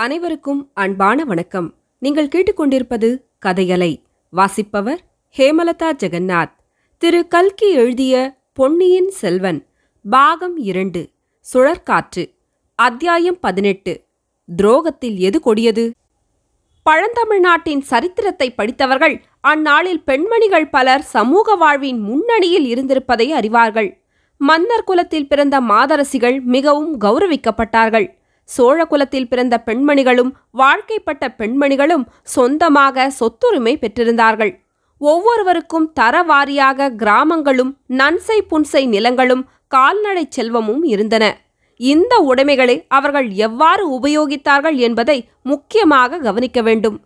அனைவருக்கும் அன்பான வணக்கம். நீங்கள் கேட்டுக்கொண்டிருப்பது கதையலை வாசிப்பவர் ஹேமலதா ஜெகநாத். திரு கல்கி எழுதிய பொன்னியின் செல்வன் பாகம் இரண்டு சுழற்காற்று அத்தியாயம் பதினெட்டு துரோகத்தில் எது கொடியது? பழந்தமிழ்நாட்டின் சரித்திரத்தை படித்தவர்கள் அந்நாளில் பெண்மணிகள் பலர் சமூக வாழ்வின் முன்னணியில் இருந்திருப்பதை அறிவார்கள். மன்னர் குலத்தில் பிறந்த மாதரசிகள் மிகவும் கௌரவிக்கப்பட்டார்கள். சோழ குலத்தில் பிறந்த பெண்மணிகளும் வாழ்க்கைப்பட்ட பெண்மணிகளும் சொந்தமாக சொத்துரிமை பெற்றிருந்தார்கள். ஒவ்வொருவருக்கும் தரவாரியாக கிராமங்களும் நன்சை புன்சை நிலங்களும் கால்நடை செல்வமும் இருந்தன. இந்த உடைமைகளை அவர்கள் எவ்வாறு உபயோகித்தார்கள் என்பதை முக்கியமாக கவனிக்க வேண்டும்.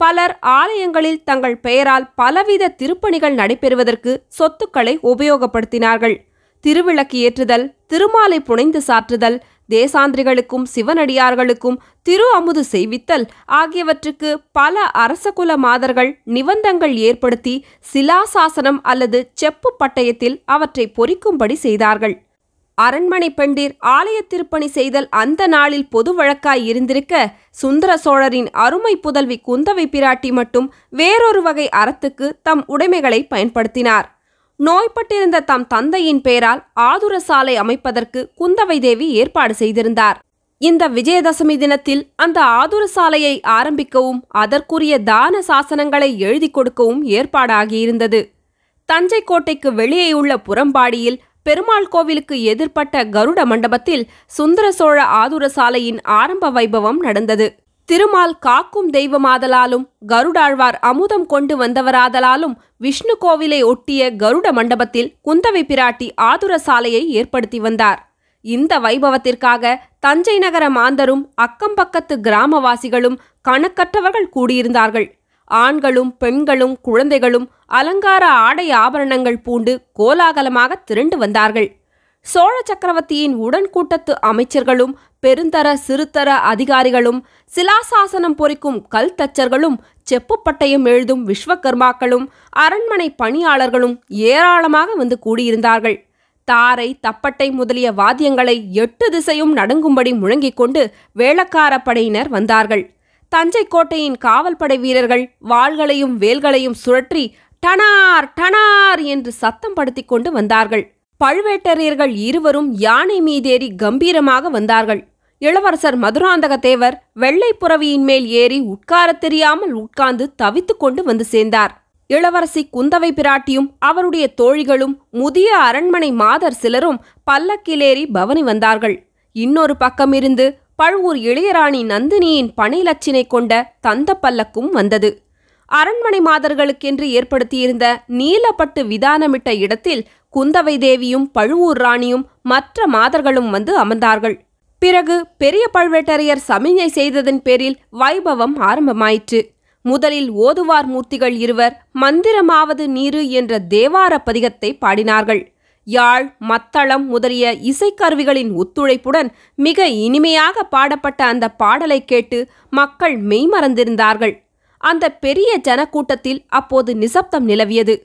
பலர் ஆலயங்களில் தங்கள் பெயரால் பலவித திருப்பணிகள் நடைபெறுவதற்கு சொத்துக்களை உபயோகப்படுத்தினார்கள். திருவிளக்கு ஏற்றுதல் திருமாலை புனைந்து சாற்றுதல் தேசாந்திரிகளுக்கும் சிவனடியார்களுக்கும் திரு அமுது செய்வித்தல் ஆகியவற்றுக்கு பல அரசகுல மாதர்கள் நிபந்தங்கள் ஏற்படுத்தி சிலாசாசனம் அல்லது செப்பு பட்டயத்தில் அவற்றை பொறிக்கும்படி செய்தார்கள். அரண்மனை பெண்டிர் ஆலய திருப்பணி செய்தல் அந்த நாளில் பொது வழக்காய் இருந்திருக்க சுந்தர சோழரின் அருமை புதல்வி குந்தவை பிராட்டி மட்டும் வேறொரு வகை அறத்துக்கு தம் உடைமைகளை பயன்படுத்தினார். நோய்பட்டிருந்த தம் தந்தையின் பெயரால் ஆதுர சாலை அமைப்பதற்கு குந்தவை தேவி ஏற்பாடு செய்திருந்தார். இந்த விஜயதசமி தினத்தில் அந்த ஆதுர சாலையை ஆரம்பிக்கவும் அதற்குரிய தான சாசனங்களை எழுதி கொடுக்கவும் ஏற்பாடாகியிருந்தது. தஞ்சை கோட்டைக்கு வெளியே உள்ள புறம்பாடியில் பெருமாள் கோவிலுக்கு எதிர்ப்பட்ட கருட மண்டபத்தில் சுந்தர சோழ ஆதுர சாலையின் ஆரம்ப வைபவம் நடந்தது. திருமால் காக்கும் தெய்வமாதலாலும் கருடாழ்வார் அமுதம் கொண்டு வந்தவராதலாலும் விஷ்ணு கோவிலை ஒட்டிய கருட மண்டபத்தில் குந்தவை பிராட்டி ஆதுர சாலையை ஏற்படுத்தி வந்தார். இந்த வைபவத்திற்காக தஞ்சை நகர மாந்தரும் அக்கம்பக்கத்து கிராமவாசிகளும் கணக்கற்றவர்கள் கூடியிருந்தார்கள். ஆண்களும் பெண்களும் குழந்தைகளும் அலங்கார ஆடை ஆபரணங்கள் பூண்டு கோலாகலமாக திரண்டு வந்தார்கள். சோழ சக்கரவர்த்தியின் உடன்கூட்டத்து அமைச்சர்களும் பெருந்தர சிறுதர அதிகாரிகளும் சிலாசாசனம் பொறிக்கும் கல் தச்சர்களும் செப்புப்பட்டயம் எழுதும் விஸ்வகர்மாக்களும் அரண்மனை பணியாளர்களும் ஏராளமாக வந்து கூடியிருந்தார்கள். தாரை தப்பட்டை முதலிய வாத்தியங்களை எட்டு திசையும் நடுங்கும்படி முழங்கிக் கொண்டு வேளக்கார படையினர் வந்தார்கள். தஞ்சை கோட்டையின் காவல்படை வீரர்கள் வாள்களையும் வேல்களையும் சுழற்றி டனார் டனார் என்று சத்தம் படுத்திக் கொண்டு வந்தார்கள். பழுவேட்டரையர்கள் இருவரும் யானை மீதேறி கம்பீரமாக வந்தார்கள். இளவரசர் மதுராந்தக தேவர் வெள்ளை புறவியின் மேல் ஏறி உட்காரத் தெரியாமல் உட்கார்ந்து தவித்து கொண்டு வந்து சேர்ந்தார். இளவரசி குந்தவை பிராட்டியும் அவருடைய தோழிகளும் முதிய அரண்மனை மாதர் சிலரும் பல்லக்கிலேறி பவனி வந்தார்கள். இன்னொரு பக்கமிருந்து பழுவூர் இளையராணி நந்தினியின் பனைலட்சினை கொண்ட தந்த பல்லக்கும் வந்தது. அரண்மனை மாதர்களுக்கென்று ஏற்படுத்தியிருந்த நீலப்பட்டு விதானமிட்ட இடத்தில் குந்தவை தேவியும் பழுவூர் ராணியும் மற்ற மாதர்களும் வந்து அமர்ந்தார்கள். பிறகு பெரிய பழுவேட்டரையர் சமிஞை செய்ததன் பேரில் வைபவம் ஆரம்பமாயிற்று. முதலில் ஓதுவார் மூர்த்திகள் இருவர் மந்திரமாவது நீரு என்ற தேவார பதிகத்தை பாடினார்கள். யாழ் மத்தளம் முதலிய இசைக்கருவிகளின் ஒத்துழைப்புடன் மிக இனிமையாக பாடப்பட்ட அந்த பாடலை கேட்டு மக்கள் மெய்மறந்திருந்தார்கள். அந்த பெரிய ஜனக்கூட்டத்தில் அப்போது நிசப்தம் நிலவியது.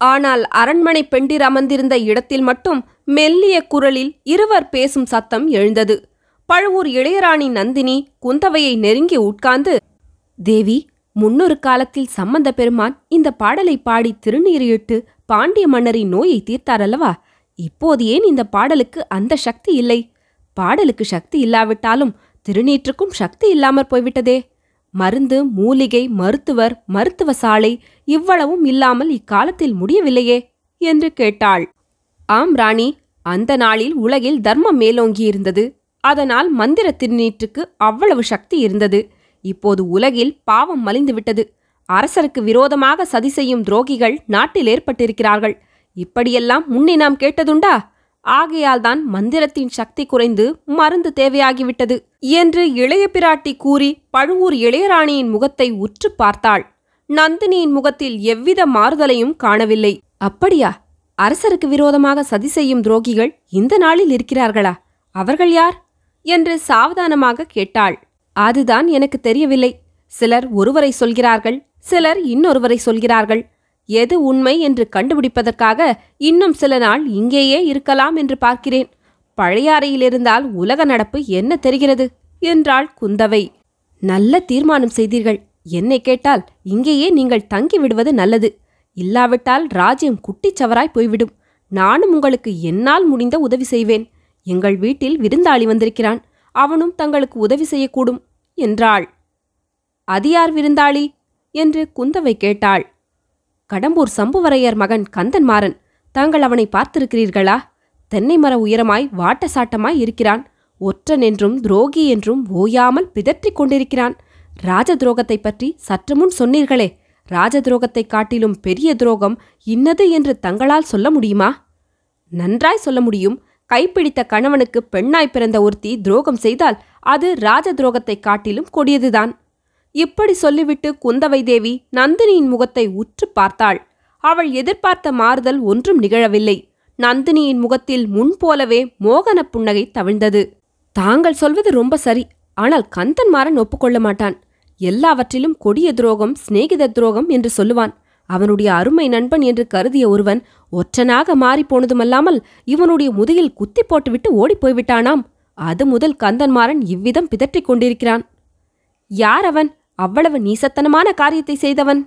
ஆனால் அரண்மனை பெண்டிர் அமர்ந்திருந்த இடத்தில் மட்டும் மெல்லிய குரலில் இருவர் பேசும் சத்தம் எழுந்தது. பழுவூர் இளையராணி நந்தினி குந்தவையை நெருங்கி உட்கார்ந்து தேவி முன்னொரு காலத்தில் சம்பந்த பெருமான் இந்த பாடலை பாடி திருநீரிட்டு பாண்டிய மன்னரின் நோயை தீர்த்தாரல்லவா? இப்போது ஏன் இந்த பாடலுக்கு அந்த சக்தி இல்லை? பாடலுக்கு சக்தி இல்லாவிட்டாலும் திருநீற்றுக்கும் சக்தி இல்லாமற் போய்விட்டதே. மருந்து மூலிகை மருத்துவர் மருத்துவ சாலை இவ்வளவும் இல்லாமல் இக்காலத்தில் முடியவில்லையே என்று கேட்டாள். ஆம் ராணி அந்த நாளில் உலகில் தர்மம் மேலோங்கியிருந்தது. அதனால் மந்திர திருநீற்றுக்கு அவ்வளவு சக்தி இருந்தது. இப்போது உலகில் பாவம் மலிந்துவிட்டது அரசருக்கு விரோதமாக சதி செய்யும் துரோகிகள் நாட்டில் ஏற்பட்டிருக்கிறார்கள். இப்படியெல்லாம் முன்னே நாம் கேட்டதுண்டா? ஆகையால்தான் மந்திரத்தின் சக்தி குறைந்து மருந்து தேவையாகிவிட்டது என்று இளைய பிராட்டி கூறி பழுவூர் இளையராணியின் முகத்தை உற்று பார்த்தாள். நந்தினியின் முகத்தில் எவ்வித மாறுதலையும் காணவில்லை. அப்படியா? அரசருக்கு விரோதமாக சதி செய்யும் துரோகிகள் இந்த நாளில் இருக்கிறார்களா? அவர்கள் யார்? என்று சாவதானமாக கேட்டாள். அதுதான் எனக்கு தெரியவில்லை. சிலர் ஒருவரை சொல்கிறார்கள் சிலர் இன்னொருவரை சொல்கிறார்கள். எது உண்மை என்று கண்டுபிடிப்பதற்காக இன்னும் சில நாள் இங்கேயே இருக்கலாம் என்று பார்க்கிறேன். பழைய உலக நடப்பு என்ன தெரிகிறது? என்றாள் குந்தவை. நல்ல தீர்மானம் செய்தீர்கள். என்னை கேட்டால் இங்கேயே நீங்கள் தங்கி விடுவது நல்லது. இல்லாவிட்டால் ராஜ்யம் குட்டிச்சவராய் போய்விடும். நானும் உங்களுக்கு என்னால் முடிந்த உதவி செய்வேன். எங்கள் வீட்டில் விருந்தாளி வந்திருக்கிறான். அவனும் தங்களுக்கு உதவி செய்யக்கூடும் என்றாள். அது யார் விருந்தாளி? என்று குந்தவை கேட்டாள். கடம்பூர் சம்புவரையர் மகன் கந்தன்மாறன். தாங்கள் அவனை பார்த்திருக்கிறீர்களா? தென்னை மர உயரமாய் வாட்டசாட்டமாய் இருக்கிறான். ஒற்றன் என்றும் துரோகி என்றும் ஓயாமல் பிதற்றிக் கொண்டிருக்கிறான். ராஜ துரோகத்தைப் பற்றி சற்று முன் சொன்னீர்களே. ராஜ துரோகத்தைக் காட்டிலும் பெரிய துரோகம் இன்னது என்று தங்களால் சொல்ல முடியுமா? நன்றாய் சொல்ல முடியும். கைப்பிடித்த கணவனுக்கு பெண்ணாய் பிறந்த ஒருத்தி துரோகம் செய்தால் அது ராஜ துரோகத்தைக் காட்டிலும் கொடியதுதான். இப்படி சொல்லிவிட்டு குந்தவை தேவி நந்தினியின் முகத்தை உற்று பார்த்தாள். அவள் எதிர்பார்த்த மாறுதல் ஒன்றும் நிகழவில்லை. நந்தினியின் முகத்தில் முன்போலவே மோகன புன்னகை தவிழ்ந்தது. தாங்கள் சொல்வது ரொம்ப சரி. ஆனால் கந்தன்மாறன் ஒப்புக்கொள்ள மாட்டான். எல்லாவற்றிலும் கொடிய துரோகம் சிநேகித துரோகம் என்று சொல்லுவான். அவனுடைய அருமை நண்பன் என்று கருதிய ஒருவன் ஒற்றனாக மாறிப்போனதுமல்லாமல் இவனுடைய முதுகில் குத்தி போட்டுவிட்டு ஓடிப் போய்விட்டானாம் அது முதல் கந்தன்மாறன் இவ்விதம் பிதற்றிக் கொண்டிருக்கிறான். யார் அவன்? அவ்வளவு நீசத்தனமான காரியத்தை செய்தவன்.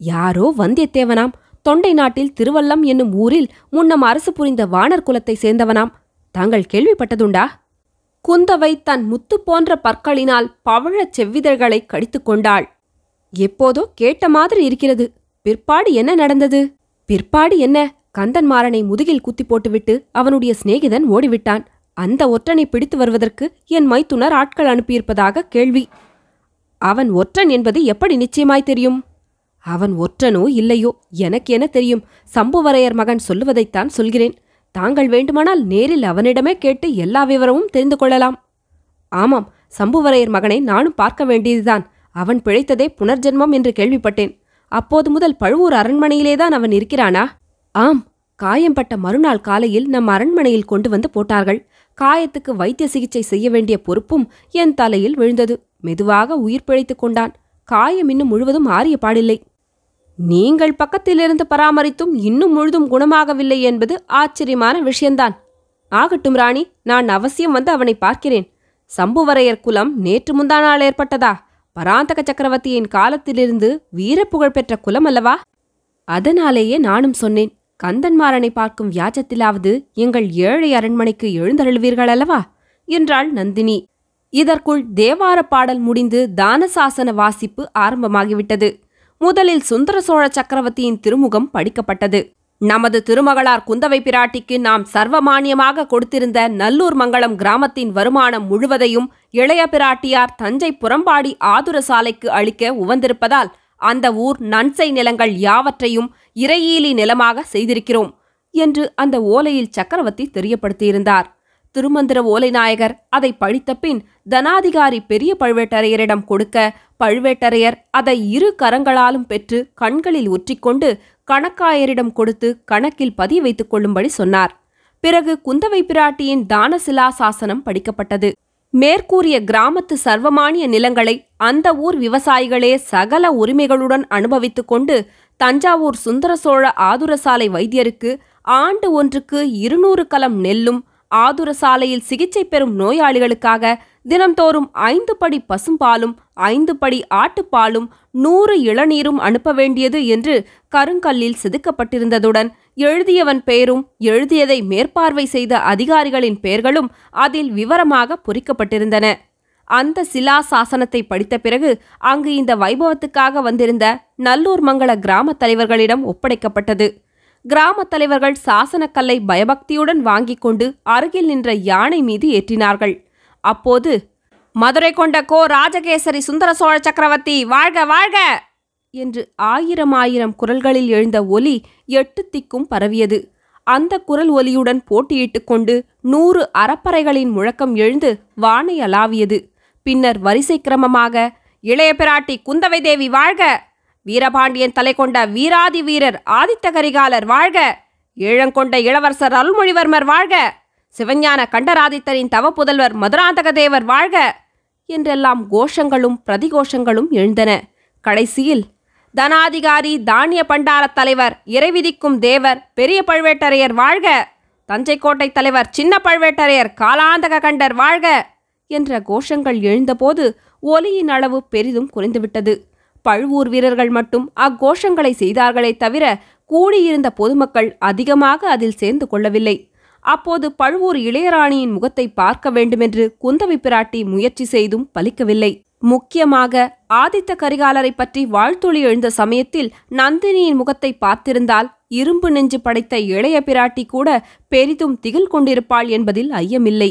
யாரோ வந்தியத்தேவனாம். தொண்டை நாட்டில் திருவல்லம் என்னும் ஊரில் முன்னம் அரசு புரிந்த வானர் குலத்தை சேர்ந்தவனாம். தாங்கள் கேள்விப்பட்டதுண்டா? குந்தவை தன் முத்து போன்ற பற்களினால் பவழச் செவ்விதழ்களை கடித்துக் கொண்டாள். எப்போதோ கேட்ட மாதிரி இருக்கிறது. பிற்பாடு என்ன நடந்தது? பிற்பாடு என்ன? கந்தன்மாறனை முதுகில் குத்தி போட்டுவிட்டு அவனுடைய சிநேகிதன் ஓடிவிட்டான். அந்த ஒற்றனை பிடித்து வருவதற்கு என் மைத்துனர் ஆட்கள் அனுப்பியிருப்பதாக கேள்வி. அவன் ஒற்றன் என்பது எப்படி நிச்சயமாய் தெரியும்? அவன் ஒற்றனோ இல்லையோ? எனக்கு என்ன தெரியும்? சம்புவரையர் மகன் சொல்லுவதைத்தான் சொல்கிறேன். தாங்கள் வேண்டுமானால் நேரில் அவனிடமே கேட்டு எல்லா விவரமும் தெரிந்து கொள்ளலாம். ஆமாம் சம்புவரையர் மகனை நானும் பார்க்க வேண்டியதுதான். அவன் பிழைத்ததே புனர்ஜென்மம் என்று கேள்விப்பட்டேன். அப்போது முதல் பழுவூர் அரண்மனையிலேதான் அவன் இருக்கிறானா? ஆம் காயம்பட்ட மறுநாள் காலையில் நம் அரண்மனையில் கொண்டு வந்து போட்டார்கள். காயத்துக்கு வைத்திய சிகிச்சை செய்ய வேண்டிய பொறுப்பும் என் தலையில் விழுந்தது. மெதுவாக உயிர் பிழைத்துக் கொண்டான். காயம் இன்னும் முழுவதும் ஆறிய பாடில்லை. நீங்கள் பக்கத்திலிருந்து பராமரித்தும் இன்னும் முழுதும் குணமாகவில்லை என்பது ஆச்சரியமான விஷயந்தான். ஆகட்டும் ராணி நான் அவசியம் வந்து அவனை பார்க்கிறேன். சம்புவரையர் குலம் நேற்று முந்தா நாள் ஏற்பட்டதா? பராந்தக சக்கரவர்த்தியின் காலத்திலிருந்து வீரப்புகழ் பெற்ற குலம் அல்லவா? அதனாலேயே நானும் சொன்னேன் கந்தன்மாறனை பார்க்கும் வியாஜத்திலாவது எங்கள் ஏழை அரண்மனைக்கு எழுந்தருள்வீர்கள் அல்லவா? என்றாள் நந்தினி. இதற்குள் தேவார பாடல் முடிந்து தானசாசன வாசிப்பு ஆரம்பமாகிவிட்டது. முதலில் சுந்தர சோழ சக்கரவர்த்தியின் திருமுகம் படிக்கப்பட்டது. நமது திருமகளார் குந்தவை பிராட்டிக்கு நாம் சர்வமானியமாக கொடுத்திருந்த நல்லூர் மங்கலம் கிராமத்தின் வருமானம் முழுவதையும் இளைய பிராட்டியார் தஞ்சை புறம்பாடி ஆதுர சாலைக்கு அளிக்க உவந்திருப்பதால் அந்த ஊர் நன்சை நிலங்கள் யாவற்றையும் இறையீலி நிலமாக செய்திருக்கிறோம் என்று அந்த ஓலையில் சக்கரவர்த்தி தெரியப்படுத்தியிருந்தார். திருமந்திர ஓலைநாயகர் அதை படித்த பின் தனாதிகாரி பெரிய பழுவேட்டரையரிடம் கொடுக்க பழுவேட்டரையர் அதை இரு கரங்களாலும் பெற்று கண்களில் ஒற்றிக்கொண்டு கணக்காயரிடம் கொடுத்து கணக்கில் பதிய வைத்துக் கொள்ளும்படி சொன்னார். பிறகு குந்தவை பிராட்டியின் தானசிலா சாசனம் படிக்கப்பட்டது. மேற்கூறிய கிராமத்து சர்வமானிய நிலங்களை அந்த ஊர் விவசாயிகளே சகல உரிமைகளுடன் அனுபவித்துக் கொண்டு தஞ்சாவூர் சுந்தர சோழ ஆதுரசாலை வைத்தியருக்கு ஆண்டு ஒன்றுக்கு இருநூறு கலம் நெல்லும் ஆதுரசாலையில் சிகிச்சை பெறும் நோயாளிகளுக்காக தினம்தோறும் ஐந்து படி பசும்பாலும் ஐந்து படி ஆட்டுப்பாலும் நூறு இளநீரும் அனுப்ப வேண்டியது என்று கருங்கல்லில் செதுக்கப்பட்டிருந்ததுடன் எழுதியவன் பெயரும் எழுதியதை மேற்பார்வை செய்த அதிகாரிகளின் பெயர்களும் அதில் விவரமாக பொறிக்கப்பட்டிருந்தன. அந்த சிலா சாசனத்தை படித்த பிறகு அங்கு இந்த வைபவத்துக்காக வந்திருந்த நல்லூர் மங்கள கிராமத் தலைவர்களிடம் ஒப்படைக்கப்பட்டது. கிராமத் தலைவர்கள் சாசனக்கல்லை பயபக்தியுடன் வாங்கிக் கொண்டு அருகில் நின்ற யானை மீது ஏற்றினார்கள். அப்போது மதுரை கொண்ட கோ ராஜகேசரி சுந்தர சோழ சக்கரவர்த்தி வாழ்க வாழ்க! என்று ஆயிரம் ஆயிரம் குரல்களில் எழுந்த ஒலி எட்டு திக்கும் பரவியது. அந்த குரல் ஒலியுடன் போட்டியிட்டுக் கொண்டு நூறு அறப்பறைகளின் முழக்கம் எழுந்து வானை அலாவியது பின்னர் வரிசை கிரமமாக இளைய பிராட்டி குந்தவை தேவி வாழ்க! வீரபாண்டியன் தலை கொண்ட வீராதி வீரர் ஆதித்த கரிகாலர் வாழ்க! ஈழங்கொண்ட இளவரசர் அருள்மொழிவர்மர் வாழ்க! சிவஞான கண்டராதித்தரின் தவப்புதல்வர் மதுராந்தக தேவர் வாழ்க! என்றெல்லாம் கோஷங்களும் பிரதிகோஷங்களும் எழுந்தன. கடைசியில் தனாதிகாரி தானிய பண்டாரத் தலைவர் இறைவிதிக்கும் தேவர் பெரிய பழுவேட்டரையர் வாழ்க! தஞ்சை கோட்டை தலைவர் சின்ன பழுவேட்டரையர் காலாந்தக கண்டர் வாழ்க! என்ற கோஷங்கள் எழுந்தபோது ஒலியின் அளவு பெரிதும் குறைந்துவிட்டது. பழுவூர் வீரர்கள் மட்டும் அக்கோஷங்களை செய்தார்களே தவிர கூடியிருந்த பொதுமக்கள் அதிகமாக அதில் சேர்ந்து கொள்ளவில்லை. அப்போது பழுவூர் இளையராணியின் முகத்தை பார்க்க வேண்டுமென்று குந்தவி பிராட்டி முயற்சி செய்தும் பலிக்கவில்லை. முக்கியமாக ஆதித்த கரிகாலரை பற்றி வாழ்த்தொளி எழுந்த சமயத்தில் நந்தினியின் முகத்தை பார்த்திருந்தால் இரும்பு நெஞ்சு படைத்த இளைய பிராட்டி கூட பெரிதும் திகில் கொண்டிருப்பாள் என்பதில் ஐயமில்லை.